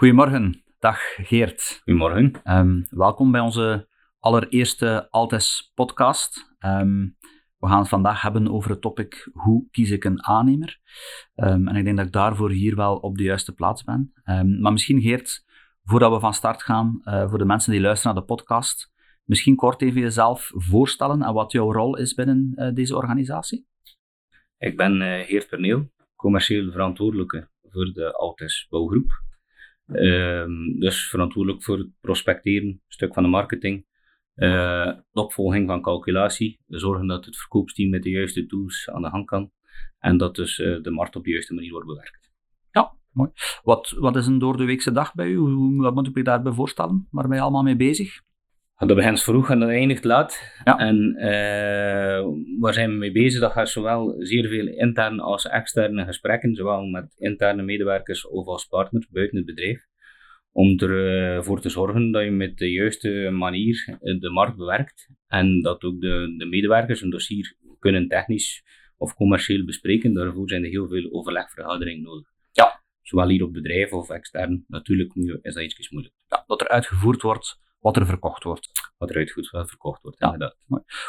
Goedemorgen, dag Geert. Goedemorgen. Um, welkom bij onze allereerste Altes podcast. Um, we gaan het vandaag hebben over het topic hoe kies ik een aannemer. Um, en ik denk dat ik daarvoor hier wel op de juiste plaats ben. maar misschien Geert, voordat we van start gaan, uh, voor de mensen die luisteren naar de podcast, misschien kort even jezelf voorstellen en wat jouw rol is binnen uh, deze organisatie. Ik ben uh, Geert Perneel, commercieel verantwoordelijke voor de Altes Bouwgroep. Um, dus verantwoordelijk voor het prospecteren, een stuk van de marketing, uh, opvolging van calculatie, zorgen dat het verkoopsteam met de juiste tools aan de hand kan en dat dus uh, de markt op de juiste manier wordt bewerkt. Ja, mooi. Wat, wat is een doordeweekse dag bij u? Hoe, wat moet ik me daarbij voorstellen? Waar ben je allemaal mee bezig? Dat begint vroeg en dat eindigt laat. Ja. En uh, waar zijn we mee bezig? Dat gaat zowel zeer veel interne als externe gesprekken, zowel met interne medewerkers of als partners buiten het bedrijf. Om ervoor uh, te zorgen dat je met de juiste manier de markt bewerkt en dat ook de, de medewerkers een dossier kunnen technisch of commercieel bespreken. Daarvoor zijn er heel veel overlegvergaderingen nodig. Ja. Zowel hier op bedrijf of extern. Natuurlijk is dat iets moeilijk. Ja, dat er uitgevoerd wordt wat er verkocht wordt. Wat er uitgoed verkocht wordt, ja. inderdaad.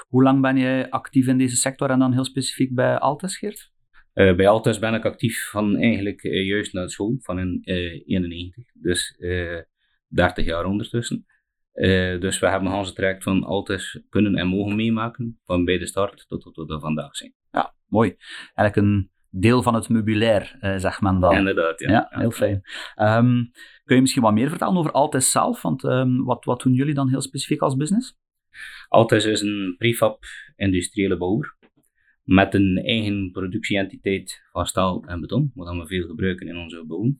Hoe lang ben jij actief in deze sector en dan heel specifiek bij Altes, Geert? Uh, bij Altes ben ik actief van eigenlijk uh, juist na school, van in uh, 91. Dus 30 jaar ondertussen. dus we hebben ons traject van Altes kunnen en mogen meemaken, van bij de start tot, tot, we vandaag zijn. Ja, mooi. Eigenlijk een deel van het meubilair, uh, zegt men dan. Inderdaad, ja. ja heel fijn. Um, kun je misschien wat meer vertellen over Altes zelf? Want um, wat, wat doen jullie dan heel specifiek als business? Altes is een prefab industriële bouwer met een eigen productieentiteit van staal en beton, wat we veel gebruiken in onze bouw.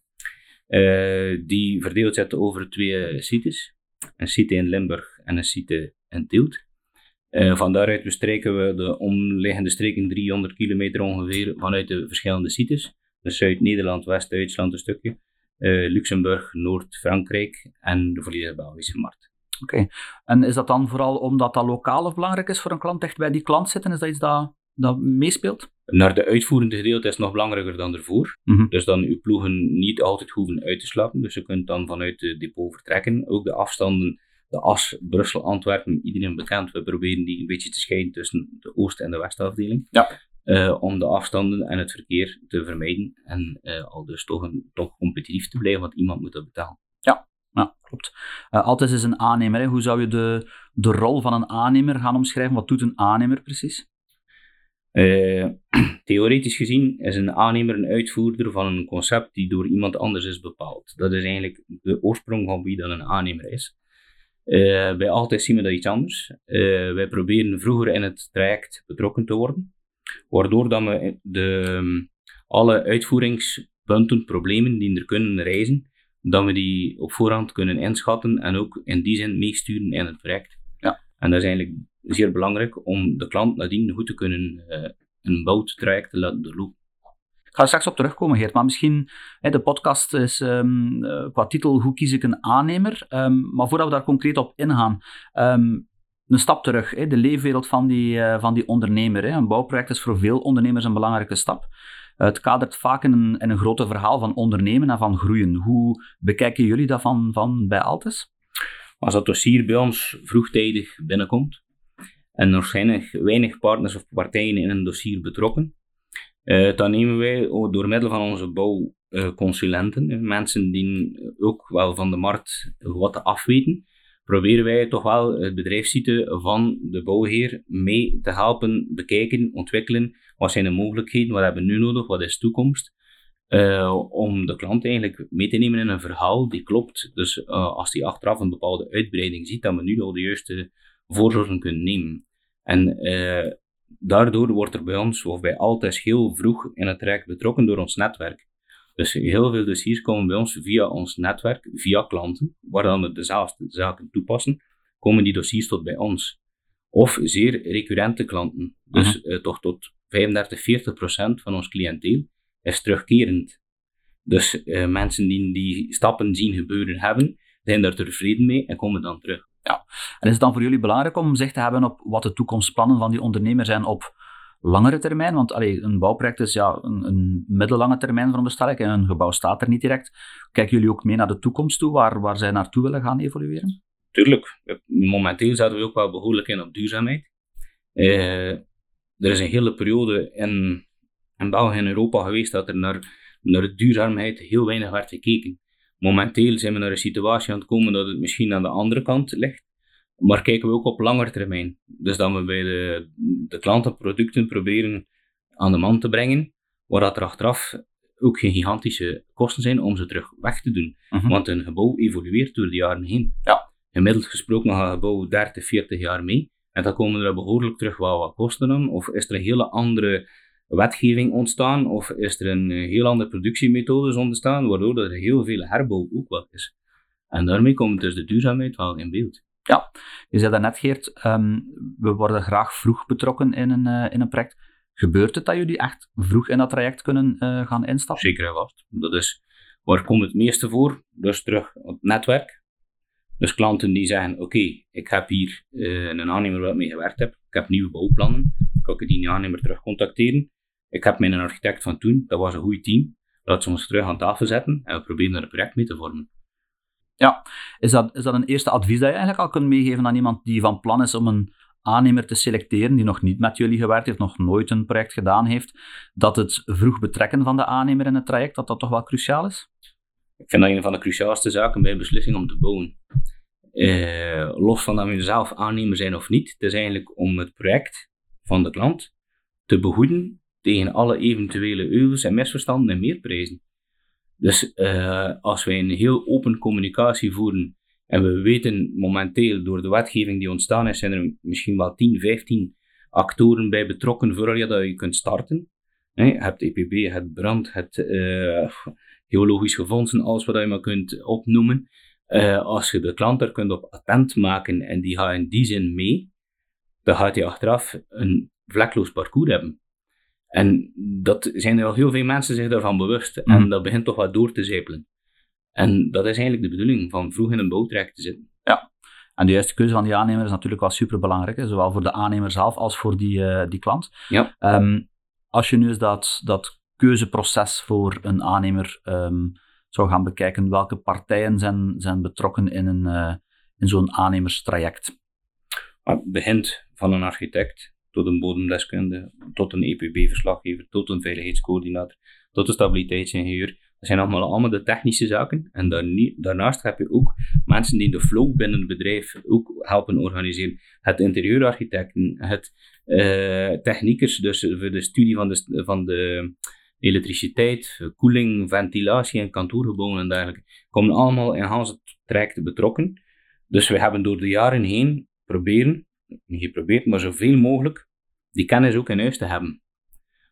Uh, die verdeeld zit over twee sites. Een site in Limburg en een site in Tielt. Uh, van daaruit bestrijken we de omliggende streken 300 kilometer ongeveer vanuit de verschillende sites. Dus Zuid-Nederland, West-Duitsland een stukje, uh, Luxemburg, Noord-Frankrijk en de volledige Belgische markt. Oké, en is dat dan vooral omdat dat lokaal of belangrijk is voor een klant, echt bij die klant zitten? Is dat iets dat, dat meespeelt? Naar de uitvoerende gedeelte is nog belangrijker dan ervoor. Mm -hmm. Dus dan uw ploegen niet altijd hoeven uit te slapen. Dus je kunt dan vanuit de depot vertrekken. Ook de afstanden de as Brussel-Antwerpen, iedereen bekend. We proberen die een beetje te scheiden tussen de Oost- en de Westafdeling. Ja. Uh, om de afstanden en het verkeer te vermijden en uh, al dus toch, een, toch competitief te blijven, want iemand moet dat betalen. Ja, ja klopt. Uh, altijd is een aannemer. Hè. Hoe zou je de, de rol van een aannemer gaan omschrijven? Wat doet een aannemer precies? theoretisch gezien is een aannemer een uitvoerder van een concept die door iemand anders is bepaald. Dat is eigenlijk de oorsprong van wie dan een aannemer is. Uh, bij Altijd zien we dat iets anders. Uh, wij proberen vroeger in het traject betrokken te worden, waardoor dat we de, um, alle uitvoeringspunten, problemen die er kunnen reizen, dat we die op voorhand kunnen inschatten en ook in die zin meesturen in het project. En dat is eigenlijk zeer belangrijk om de klant nadien goed te kunnen uh, een bouwtraject te laten doorlopen. Ik ga er straks op terugkomen, Geert. Maar misschien, hè, de podcast is um, uh, qua titel Hoe kies ik een aannemer? Um, maar voordat we daar concreet op ingaan, um, een stap terug. Hè, de leefwereld van die, uh, van die ondernemer. Hè. Een bouwproject is voor veel ondernemers een belangrijke stap. Het kadert vaak in een, in een grote verhaal van ondernemen en van groeien. Hoe bekijken jullie dat van, van bij Altes? Als dat dossier bij ons vroegtijdig binnenkomt en waarschijnlijk weinig partners of partijen in een dossier betrokken, uh, dan nemen wij door middel van onze bouwconsulenten, uh, mensen die ook wel van de markt wat afweten, proberen wij toch wel het bedrijfsziete van de bouwheer mee te helpen bekijken, ontwikkelen. Wat zijn de mogelijkheden? Wat hebben we nu nodig? Wat is de toekomst? Uh, om de klant eigenlijk mee te nemen in een verhaal die klopt. Dus uh, als die achteraf een bepaalde uitbreiding ziet, dat we nu al de juiste voorzorgen kunnen nemen. En uh, daardoor wordt er bij ons, of bij altijd heel vroeg in het traject betrokken door ons netwerk. Dus heel veel dossiers komen bij ons via ons netwerk, via klanten, waar dan we dezelfde zaken toepassen, komen die dossiers tot bij ons. Of zeer recurrente klanten. Dus uh, toch tot 35, 40 procent van ons cliënteel is terugkerend. Dus uh, mensen die die stappen zien gebeuren hebben, zijn daar tevreden mee en komen dan terug. Ja, en is het dan voor jullie belangrijk om zicht te hebben op wat de toekomstplannen van die ondernemer zijn op langere termijn? Want allee, een bouwproject is ja, een, een middellange termijn veronderstel ik en een gebouw staat er niet direct. Kijken jullie ook mee naar de toekomst toe, waar, waar zij naartoe willen gaan evolueren? Tuurlijk. Momenteel zetten we ook wel behoorlijk in op duurzaamheid. Uh, er is een hele periode in, in België en Europa geweest dat er naar, naar duurzaamheid heel weinig werd gekeken. Momenteel zijn we naar een situatie aan het komen dat het misschien aan de andere kant ligt. Maar kijken we ook op langere termijn. Dus dat we bij de, de klanten producten proberen aan de man te brengen, waar dat er achteraf ook geen gigantische kosten zijn om ze terug weg te doen. Mhm. Want een gebouw evolueert door de jaren heen. Ja. Gemiddeld gesproken gaat een gebouw 30, 40 jaar mee. En dan komen er behoorlijk terug wel wat kosten aan. Of is er een hele andere wetgeving ontstaan, of is er een heel andere productiemethode ontstaan, waardoor er heel veel herbouw ook wel is. En daarmee komt dus de duurzaamheid wel in beeld. Ja, je zei daarnet Geert, um, we worden graag vroeg betrokken in een, uh, in een project. Gebeurt het dat jullie echt vroeg in dat traject kunnen uh, gaan instappen? Zeker en vast. Dat is, waar komt het meeste voor? Dus terug op het netwerk. Dus klanten die zeggen, oké, ik heb hier uh, een aannemer waar ik mee gewerkt heb, ik heb nieuwe bouwplannen, kan ik die aannemer terug contacteren. Ik heb mijn architect van toen, dat was een goed team, laat ze ons terug aan tafel zetten en we proberen er een project mee te vormen. Ja, is dat, is dat een eerste advies dat je eigenlijk al kunt meegeven aan iemand die van plan is om een aannemer te selecteren die nog niet met jullie gewerkt heeft, nog nooit een project gedaan heeft, dat het vroeg betrekken van de aannemer in het traject, dat dat toch wel cruciaal is? Ik vind dat een van de cruciaalste zaken bij een beslissing om te bouwen. Eh, los van dat we zelf aannemer zijn of niet, het is eigenlijk om het project van de klant te behoeden tegen alle eventuele euvels en misverstanden en meerprijzen. Dus uh, als wij een heel open communicatie voeren en we weten momenteel door de wetgeving die ontstaan is, zijn er misschien wel 10, 15 actoren bij betrokken voordat je dat je kunt starten. je hebt EPB, het brand, het uh, geologisch gefondsen, alles wat je maar kunt opnoemen. Uh, als je de klant er kunt op attent maken en die gaat in die zin mee, dan gaat hij achteraf een vlekloos parcours hebben. En dat zijn er al heel veel mensen zich daarvan bewust. En mhm. dat begint toch wat door te zijpelen. En dat is eigenlijk de bedoeling, van vroeg in een bouwtraject te zitten. Ja, en de juiste keuze van die aannemer is natuurlijk wel super belangrijk, zowel voor de aannemer zelf als voor die, uh, die klant. Ja. Um, als je nu eens dat, dat keuzeproces voor een aannemer um, zou gaan bekijken, welke partijen zijn, zijn betrokken in, een, uh, in zo'n aannemerstraject? Het begint van een architect, tot een bodemdeskundige, tot een EPB-verslaggever, tot een veiligheidscoördinator, tot een stabiliteitsingenieur. Dat zijn allemaal, allemaal de technische zaken. En daarnaast heb je ook mensen die de flow binnen het bedrijf ook helpen organiseren. Het interieurarchitecten, het uh, techniekers, dus voor de studie van de, van de elektriciteit, koeling, ventilatie en kantoorgebouwen en dergelijke, komen allemaal in Hans het traject betrokken. Dus we hebben door de jaren heen proberen geprobeerd, maar zoveel mogelijk die kennis ook in huis te hebben.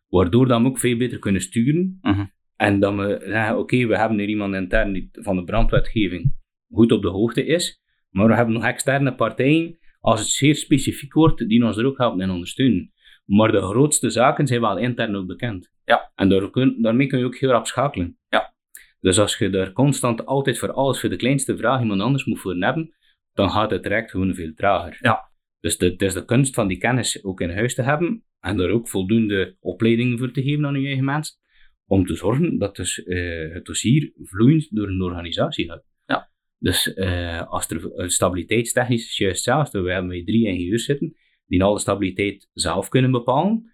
Waardoor dan we ook veel beter kunnen sturen. Mhm. En dan we zeggen, oké, we hebben hier iemand intern die van de brandwetgeving goed op de hoogte is. Maar we hebben nog externe partijen, als het zeer specifiek wordt, die ons er ook helpen en ondersteunen. Maar de grootste zaken zijn wel intern ook bekend. Ja. En daar kun, daarmee kun je ook heel rap schakelen. Ja. Dus als je daar constant altijd voor alles, voor de kleinste vraag iemand anders moet voor hebben, dan gaat het direct gewoon veel trager. Ja. Dus het is de kunst van die kennis ook in huis te hebben en daar ook voldoende opleidingen voor te geven aan je eigen mensen, om te zorgen dat dus, uh, het dossier vloeiend door een organisatie gaat. Ja. Dus uh, als er stabiliteitstechnisch is juist hetzelfde. We hebben drie ingenieurs zitten die al de stabiliteit zelf kunnen bepalen,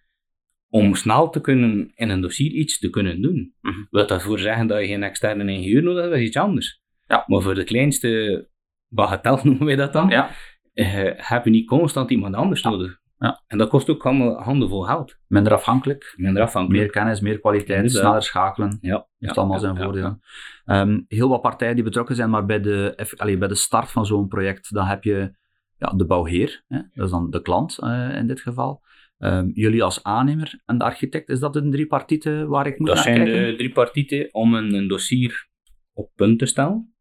om snel te kunnen in een dossier iets te kunnen doen. Mm -hmm. Wil dat voor zeggen dat je geen externe ingenieur nodig hebt, dat is iets anders. Ja. Maar voor de kleinste bagatel noemen wij dat dan, ja uh, heb je niet constant iemand anders nodig. Ja. En dat kost ook allemaal handenvol geld. Minder afhankelijk. Minder afhankelijk. Meer kennis, meer kwaliteit, sneller schakelen. Ja. Heeft allemaal zijn voordelen. Um, heel wat partijen die betrokken zijn, maar bij de, allee, bij de start van zo'n project, dan heb je ja, de bouwheer, hè? dat is dan de klant uh, in dit geval. Um, jullie als aannemer en de architect, is dat de drie partieten waar ik moet dat naar kijken? Dat zijn de drie partieten om een, een dossier op punt te stellen.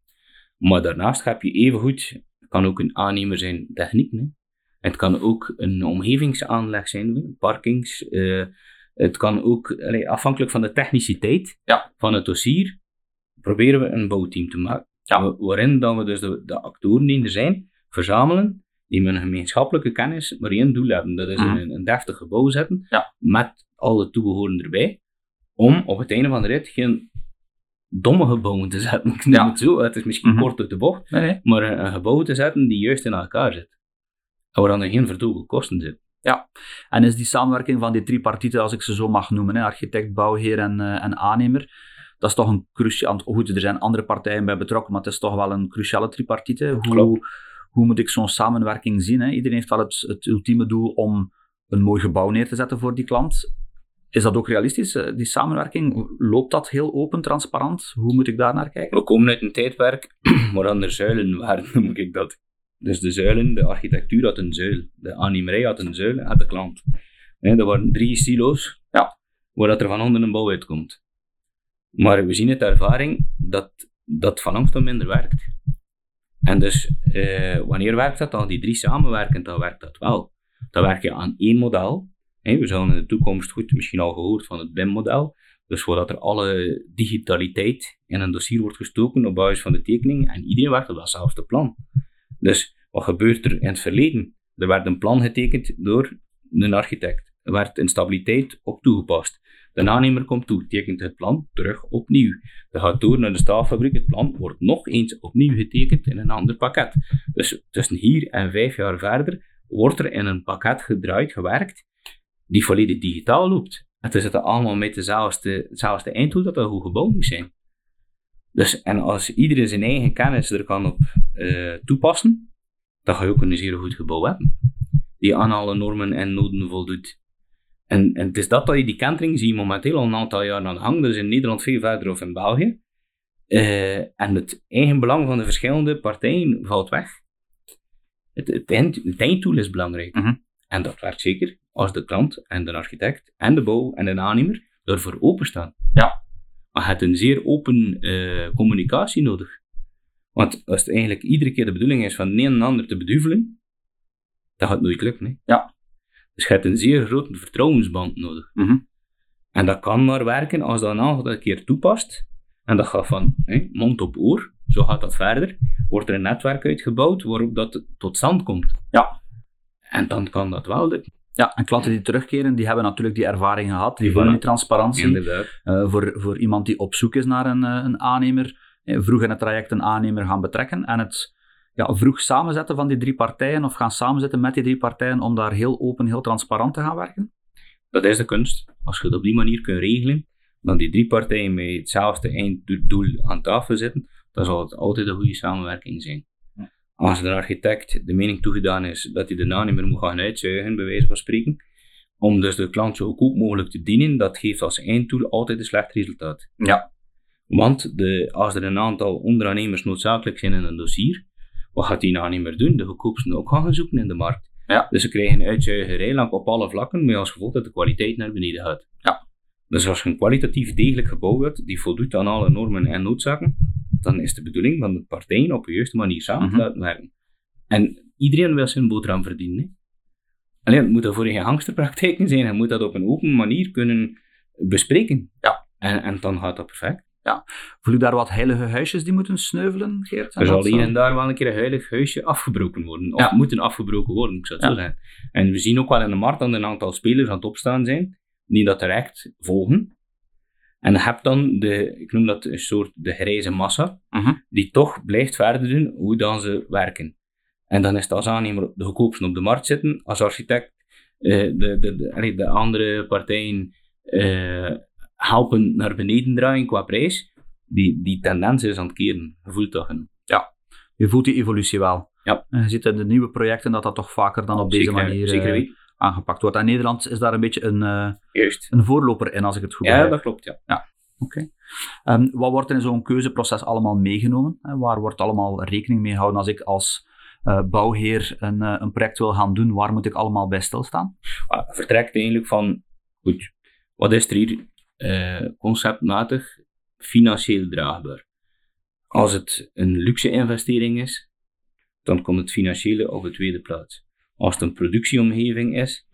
Maar daarnaast heb je evengoed kan ook een aannemer zijn techniek. Hè. Het kan ook een omgevingsaanleg zijn, parkings. Uh, het kan ook, afhankelijk van de techniciteit ja. van het dossier, proberen we een bouwteam te maken. Ja. Waarin dan we dus de, de actoren die er zijn, verzamelen die met een gemeenschappelijke kennis maar één doel hebben. Dat is Mhm. een, een deftig gebouw zetten, Ja. met alle toebehoren erbij, om op het einde van de rit geen domme gebouwen te zetten. Ik Ja. het zo, het is misschien Mhm. kort uit de bocht, Nee, nee. maar een, een gebouw te zetten die juist in elkaar zit. En waar dan er geen verdogen kosten zitten. En is die samenwerking van die tripartieten, als ik ze zo mag noemen, hè, architect, bouwheer en, eh, en aannemer, dat is toch een cruciaal... Goed, er zijn andere partijen bij betrokken, maar het is toch wel een cruciale tripartite. Hoe, Klopt. hoe moet ik zo'n samenwerking zien? Hè? Iedereen heeft wel het, het ultieme doel om een mooi gebouw neer te zetten voor die klant. Is dat ook realistisch, eh, die samenwerking? Loopt dat heel open, transparant? Hoe moet ik daar naar kijken? We komen uit een tijdperk waar dan er zuilen waren, noem ik dat. Dus de zuilen, de architectuur had een zuil, de animerij had een zuil en de klant. Hè, dat waren drie silo's, Ja. waar dat er van onder een bouw uitkomt. Maar we zien uit ervaring dat dat van angst minder werkt. En dus, eh, wanneer werkt dat dan? Die drie samenwerken, dan werkt dat wel. Dan werk je aan één model. We zullen in de toekomst, goed, misschien al gehoord van het BIM-model. Dus waar dat er alle digitaliteit in een dossier wordt gestoken op basis van de tekening en iedereen werkt op datzelfde plan. Dus wat gebeurt er in het verleden? Er werd een plan getekend door een architect. Er werd een stabiliteit op toegepast. De aannemer komt toe, tekent het plan terug opnieuw. Dat gaat door naar de staalfabriek. Het plan wordt nog eens opnieuw getekend in een ander pakket. Dus tussen hier en vijf jaar verder wordt er in een pakket gedraaid, gewerkt, die volledig digitaal loopt. Het zitten allemaal met dezelfde, dezelfde einddoel dat een goed gebouw moet zijn. Dus, en als iedereen zijn eigen kennis er kan op eh, toepassen, dan ga je ook een zeer goed gebouw hebben. Die aan alle normen en noden voldoet. En, en het is dat dat je die kentering ziet momenteel al een aantal jaar aan de gang. Dat is in Nederland veel verder of in België. Eh, en het eigen belang van de verschillende partijen valt weg. Het, het, eind, einddoel is belangrijk. Mhm. En dat werkt zeker als de klant en de architect en de bouw en de aannemer ervoor openstaan. Ja. Maar je hebt een zeer open eh, communicatie nodig. Want als het eigenlijk iedere keer de bedoeling is van een en ander te beduvelen, dat gaat nooit lukken. Hè? Ja. Dus je hebt een zeer grote vertrouwensband nodig. Mhm. En dat kan maar werken als dat een aantal keer toepast. En dat gaat van hè, mond op oor, zo gaat dat verder. Wordt er een netwerk uitgebouwd waarop dat tot stand komt. Ja. En dan kan dat wel lukken. Ja, en klanten die terugkeren, die hebben natuurlijk die ervaring gehad, die voelen die transparantie. Inderdaad. Eh, voor, voor iemand die op zoek is naar een, eh, een aannemer, eh, vroeg in het traject een aannemer gaan betrekken en het ja, vroeg samenzetten van die drie partijen of gaan samenzetten met die drie partijen om daar heel open, heel transparant te gaan werken. Dat is de kunst. Als je het op die manier kunt regelen, dan die drie partijen met hetzelfde einddoel aan tafel zitten, dan zal het altijd een goede samenwerking zijn. Als de architect de mening toegedaan is dat hij de aannemer moet gaan uitzuigen, bij wijze van spreken, om dus de klant zo goedkoop mogelijk te dienen, dat geeft als einddoel altijd een slecht resultaat. Ja. Want de, als er een aantal onderaannemers noodzakelijk zijn in een dossier, wat gaat die aannemer doen? De goedkoopste ook gaan zoeken in de markt. Ja. Dus ze krijgen een uitzuigerij lang op alle vlakken, met als gevolg dat de kwaliteit naar beneden gaat. Ja. Dus als je een kwalitatief degelijk gebouw hebt, die voldoet aan alle normen en noodzaken, dan is de bedoeling van de partijen op de juiste manier samen te Mhm. laten werken. En iedereen wil zijn boterham verdienen. Hè? Alleen, het moet dat voor geen gangsterpraktijken zijn, je moet dat op een open manier kunnen bespreken. Ja. En, en dan gaat dat perfect. Voel je daar wat heilige huisjes die moeten sneuvelen, Geert? Er zal hier zo- en daar wel een keer een heilig huisje afgebroken worden. Of Ja. moeten afgebroken worden, ik zou het Ja. zo zeggen. En we zien ook wel in de markt dat een aantal spelers aan het opstaan zijn, die dat direct volgen. En je hebt dan de, ik noem dat een soort de grijze massa, Mhm. die toch blijft verder doen hoe dan ze werken. En dan is het als aannemer de goedkoopste op de markt zitten, als architect eh, de, de, de, de andere partijen eh, helpen naar beneden draaien qua prijs. Die, die tendens is aan het keren, je voelt dat genoeg. Je voelt die evolutie wel. Ja. En je ziet in de nieuwe projecten dat dat toch vaker dan op deze manier Zeker eh, weten. Aangepakt wordt. En Nederland is daar een beetje een, eh, Juist. een voorloper in, als ik het goed Ja, begrijp. dat klopt, ja. Ehm, wat wordt er in zo'n keuzeproces allemaal meegenomen? Hè? Waar wordt allemaal rekening mee gehouden als ik als eh, bouwheer een, eh, een project wil gaan doen? Waar moet ik allemaal bij stilstaan? Ah, vertrekt eigenlijk van, goed, wat is er hier conceptmatig financieel draagbaar? Als het een luxe investering is, dan komt het financiële op de tweede plaats. Als het een productieomgeving is,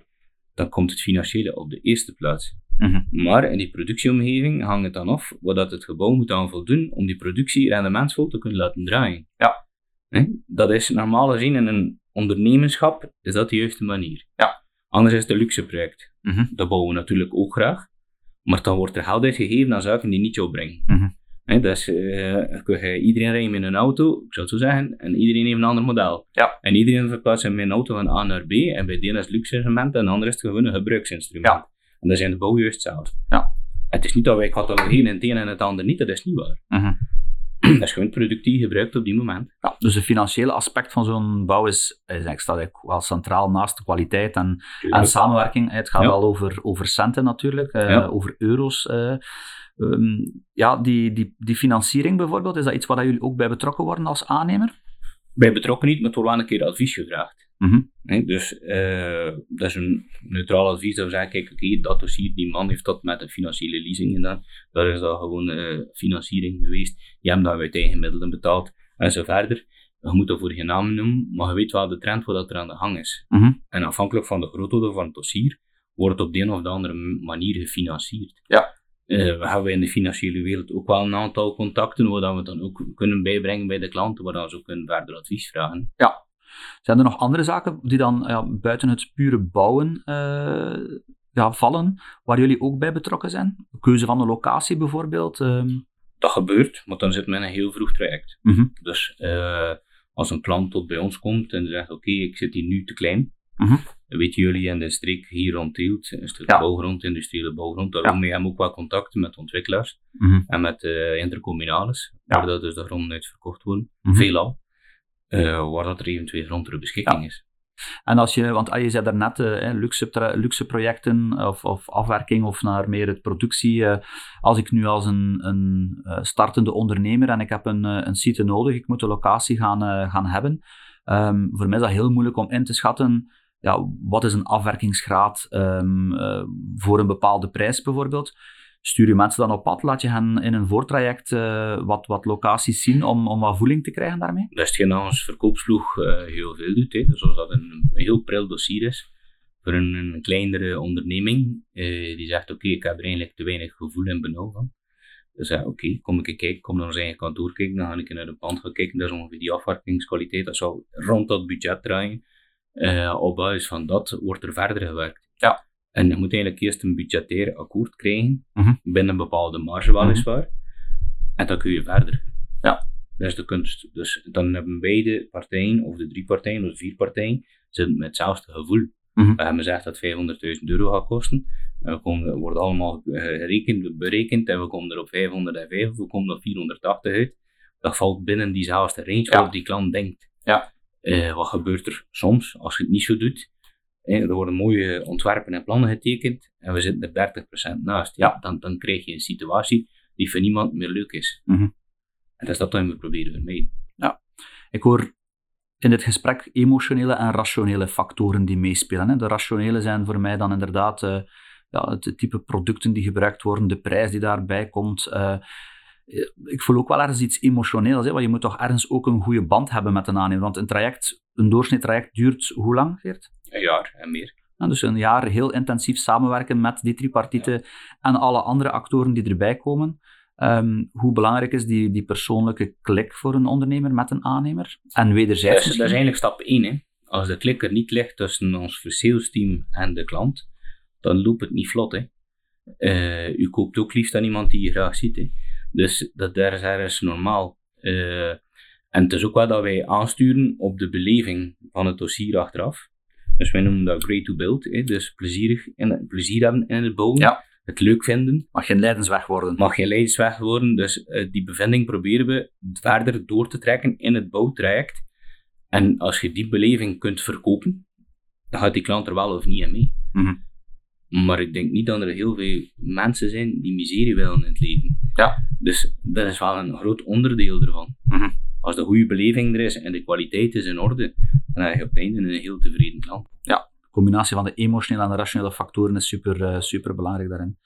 dan komt het financiële op de eerste plaats. Mhm. Maar in die productieomgeving hangt het dan af wat dat het gebouw moet aan voldoen om die productie rendementsvol te kunnen laten draaien. Ja. Hè? Dat is normaal gezien in een ondernemerschap, is dat de juiste manier. Ja. Anders is het een luxe project. Mhm. Dat bouwen we natuurlijk ook graag. Maar dan wordt er geld uitgegeven aan zaken die niet jou brengen. Mhm. Dus kun je iedereen rijdt met een auto, ik zou het zo zeggen, en iedereen heeft een ander model. Ja. En iedereen verplaatst met een auto van A naar B, en bij de ene is het luxe instrument, en de andere is het gewoon een gebruiksinstrument. Ja. En dat zijn de bouw juist hetzelfde. Ja. Het is niet dat wij catalogeren in het een en het ander niet, dat is niet waar. Mhm. Dat is gewoon het product die je gebruikt op die moment. Ja, dus het financiële aspect van zo'n bouw is, is eigenlijk wel centraal naast de kwaliteit en, en samenwerking. Het gaat Ja. wel over, over centen natuurlijk, eh, over euro's. eh. Ehm, ja, die, die, die financiering bijvoorbeeld, is dat iets waar jullie ook bij betrokken worden als aannemer? Bij betrokken niet, maar het wordt wel een keer advies gevraagd. Mhm. Dus eh, dat is een neutraal advies dat we zeggen, kijk, oké, dat dossier, die man heeft dat met een financiële leasing gedaan. Daar is dat gewoon eh, financiering geweest. Die hebben dat uit eigen middelen betaald en zo verder. Je moet daarvoor geen naam noemen, maar je weet wel de trend wat er aan de gang is. Mhm. En afhankelijk van de grootte van het dossier, wordt het op de een of de andere manier gefinancierd. Ja. Eh, we hebben in de financiële wereld ook wel een aantal contacten, waar we dan ook kunnen bijbrengen bij de klanten, waar dan ze ook kunnen verder advies vragen. Zijn er nog andere zaken die dan ja, buiten het pure bouwen eh, ja, vallen, waar jullie ook bij betrokken zijn? Keuze van de locatie bijvoorbeeld? ehm. Dat gebeurt, maar dan zit men in een heel vroeg traject. Mhm. Dus eh, als een klant tot bij ons komt en zegt, oké, ik zit hier nu te klein, Dan weten jullie in de streek hier rond Tielt, een stuk Ja. bouwgrond, industriële bouwgrond, daarom hebben we ook wel contacten met ontwikkelaars Mhm. en met eh intercommunales, waar dat dus de gronden uit verkocht worden, Mhm. veelal, eh, waar dat er eventueel grond ter beschikking is. En als je, want ah, je zei daarnet, eh, luxe, luxe projecten of, of afwerking of naar meer het productie. eh, als ik nu als een, een eh, startende ondernemer en ik heb een, een site nodig, ik moet een locatie gaan, gaan hebben. Ehm, voor mij is dat heel moeilijk om in te schatten, ja, wat is een afwerkingsgraad ehm, eh, voor een bepaalde prijs bijvoorbeeld. Stuur je mensen dan op pad, laat je hen in een voortraject eh, wat, wat locaties zien om, om wat voeling te krijgen daarmee? Dat is hetgeen ons verkoopsploeg eh, heel veel doet. Hè. Dus als dat een, heel pril dossier is voor een, kleinere onderneming, die zegt: Oké, ik heb er eigenlijk te weinig gevoel en benauw van. Zeg oké, kom ik kijken, kom naar ons eigen kantoor kijken, dan ga ik naar de pand gaan kijken, dat is ongeveer die afwerkingskwaliteit, dat zal rond dat budget draaien. Eh, op basis van dat wordt er verder gewerkt. Ja. En je moet eigenlijk eerst een budgetair akkoord krijgen, Mhm. binnen een bepaalde marge weliswaar, en dan kun je verder. Ja. Dat is de kunst. Dus dan hebben beide partijen, of de drie partijen, of de vier partijen, zitten met hetzelfde gevoel. Mhm. We hebben gezegd dat het 500.000 euro gaat kosten. En we komen, wordt allemaal eh, gerekend, berekend en we komen er op 505 of we komen op 480 uit. Dat valt binnen diezelfde range Ja. waarop die klant denkt. Ja. Eh, wat gebeurt er soms als je het niet zo doet? Eh, er worden mooie ontwerpen en plannen getekend en we zitten er 30% naast. Ja, dan, dan krijg je een situatie die voor niemand meer leuk is. Mhm. En dat is dat wat we proberen vermijden. Ik hoor in dit gesprek emotionele en rationele factoren die meespelen. Hè. De rationele zijn voor mij dan inderdaad eh, ja, het type producten die gebruikt worden, de prijs die daarbij komt. Ik voel ook wel ergens iets emotioneels, hè, want je moet toch ergens ook een goede band hebben met een aannemer. Want een traject, een doorsnee traject duurt hoe lang, Geert? Een jaar en meer. Ja, dus een jaar heel intensief samenwerken met die tripartite en alle andere actoren die erbij komen. Ehm, hoe belangrijk is die, die persoonlijke klik voor een ondernemer met een aannemer? En wederzijds dat is eigenlijk stap 1. Hè. Als de klik er niet ligt tussen ons salesteam en de klant, dan loopt het niet vlot. Hè. Eh, u koopt ook liefst aan iemand die je graag ziet. Hè. Dus dat daar is ergens normaal. Eh, en het is ook wel dat wij aansturen op de beleving van het dossier achteraf. Dus wij noemen dat great to build. Hè. Dus plezierig en plezier hebben in het bouwen. Ja. Het leuk vinden. Mag geen lijdensweg worden. mag geen leidsweg worden. Dus eh, die bevinding proberen we verder door te trekken in het bouwtraject. En als je die beleving kunt verkopen, dan gaat die klant er wel of niet in mee. Mhm. Maar ik denk niet dat er heel veel mensen zijn die miserie willen in het leven. Ja. Dus dat is wel een groot onderdeel ervan. Mhm. Als de goede beleving er is en de kwaliteit is in orde, dan heb je op het einde een heel tevreden klant. De combinatie van de emotionele en de rationele factoren is super, eh, super belangrijk daarin.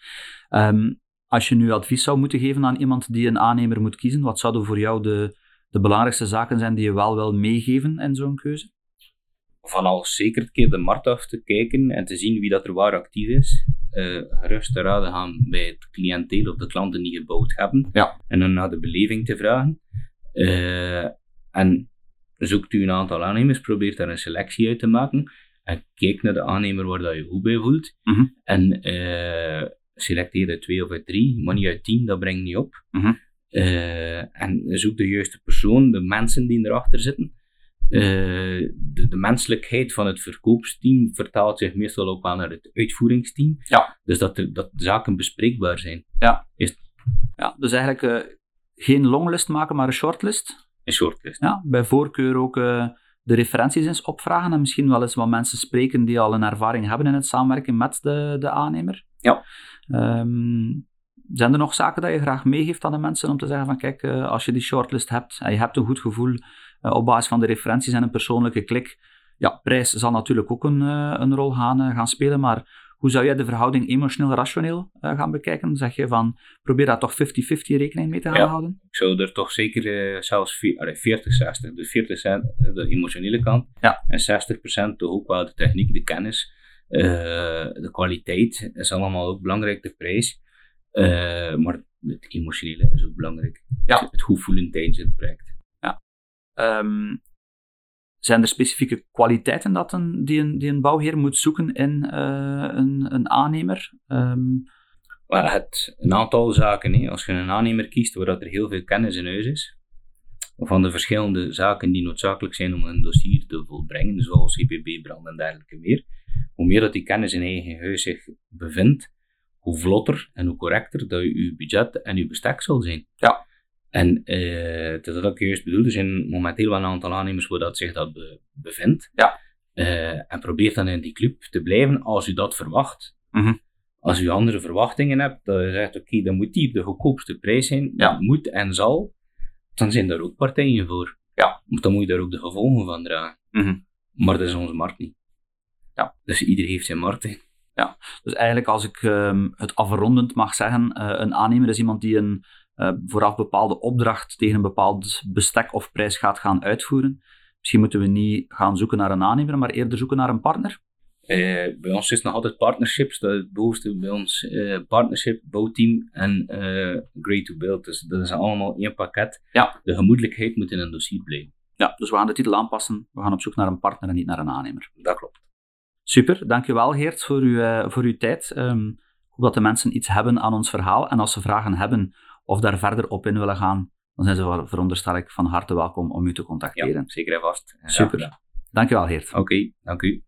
Ehm, als je nu advies zou moeten geven aan iemand die een aannemer moet kiezen, wat zouden voor jou de, de belangrijkste zaken zijn die je wel wil meegeven in zo'n keuze? Van al zeker een keer de markt af te kijken en te zien wie dat er waar actief is. Eh, gerust te raden gaan bij het cliënteel of de klanten die gebouwd hebben. Ja. En dan naar de beleving te vragen. Eh, en zoekt u een aantal aannemers, probeert daar een selectie uit te maken en kijk naar de aannemer waar dat je goed bij voelt. Mhm. En eh selecteer er twee of er drie, maar niet uit tien, dat brengt niet op. Eh, en zoek de juiste persoon, de mensen die erachter zitten. Eh, de, de menselijkheid van het verkoopsteam vertaalt zich meestal ook wel naar het uitvoeringsteam. Ja. Dus dat, er, dat de zaken bespreekbaar zijn. Ja, dus eigenlijk eh, geen longlist maken, maar een shortlist. Een shortlist. Ja, bij voorkeur ook eh, de referenties eens opvragen en misschien wel eens wat mensen spreken die al een ervaring hebben in het samenwerken met de, de aannemer. Ja. Ehm, zijn er nog zaken dat je graag meegeeft aan de mensen om te zeggen van kijk, eh, als je die shortlist hebt en je hebt een goed gevoel eh, op basis van de referenties en een persoonlijke klik, ja, prijs zal natuurlijk ook een, eh, een rol gaan, gaan spelen, maar hoe zou jij de verhouding emotioneel-rationeel gaan bekijken? Zeg je van, probeer daar toch 50-50 rekening mee te gaan Ja. houden? Ik zou er toch zeker zelfs vi- allee, 40-60. Dus 40% de emotionele kant. Ja. En 60% toch ook wel de techniek, de kennis, de kwaliteit. is allemaal ook belangrijk, de prijs. Eh, maar het emotionele is ook belangrijk. Ja. Het, het goed voelen tijdens het project. Ehm, zijn er specifieke kwaliteiten dat een, die, een, die een bouwheer moet zoeken in eh, een, een aannemer? Maar het, een aantal zaken, hè. als je een aannemer kiest waar dat er heel veel kennis in huis is, van de verschillende zaken die noodzakelijk zijn om een dossier te volbrengen, zoals EPB, brand en dergelijke meer, hoe meer dat die kennis in eigen huis zich bevindt, hoe vlotter en hoe correcter dat je je budget en je bestek zal zijn. Ja. En het is dat ik juist bedoel, er zijn momenteel wel een aantal aannemers waar dat zich dat be- bevindt. Ja. Eh, en probeer dan in die club te blijven als u dat verwacht. Mhm. Als u andere verwachtingen hebt, dat je zegt, oké, dan moet die de goedkoopste prijs zijn, Ja. dat moet en zal, dan zijn daar ook partijen voor. Ja. Want dan moet je daar ook de gevolgen van dragen. Mhm. Maar dat is onze markt niet. Ja. Dus ieder heeft zijn markt. hè. Dus eigenlijk, als ik ehm, het afrondend mag zeggen, eh, een aannemer is iemand die een eh, vooraf bepaalde opdracht tegen een bepaald bestek of prijs gaat gaan uitvoeren. Misschien moeten we niet gaan zoeken naar een aannemer, maar eerder zoeken naar een partner. Eh, bij ons is nog altijd partnerships, dat is het bovenste bij ons. eh, partnership, bouwteam en eh Great to Build. Dus dat is allemaal één pakket. Ja. De gemoedelijkheid moet in een dossier blijven. Ja, dus we gaan de titel aanpassen. We gaan op zoek naar een partner en niet naar een aannemer. Dat klopt. Super, dankjewel Geert voor uw, eh, voor uw tijd. Ehm, ik hoop dat de mensen iets hebben aan ons verhaal. En als ze vragen hebben of daar verder op in willen gaan, dan zijn ze, veronderstel ik, van harte welkom om u te Ja, contacteren. zeker en vast. Super. Dankjewel Geert. Oké, dank u.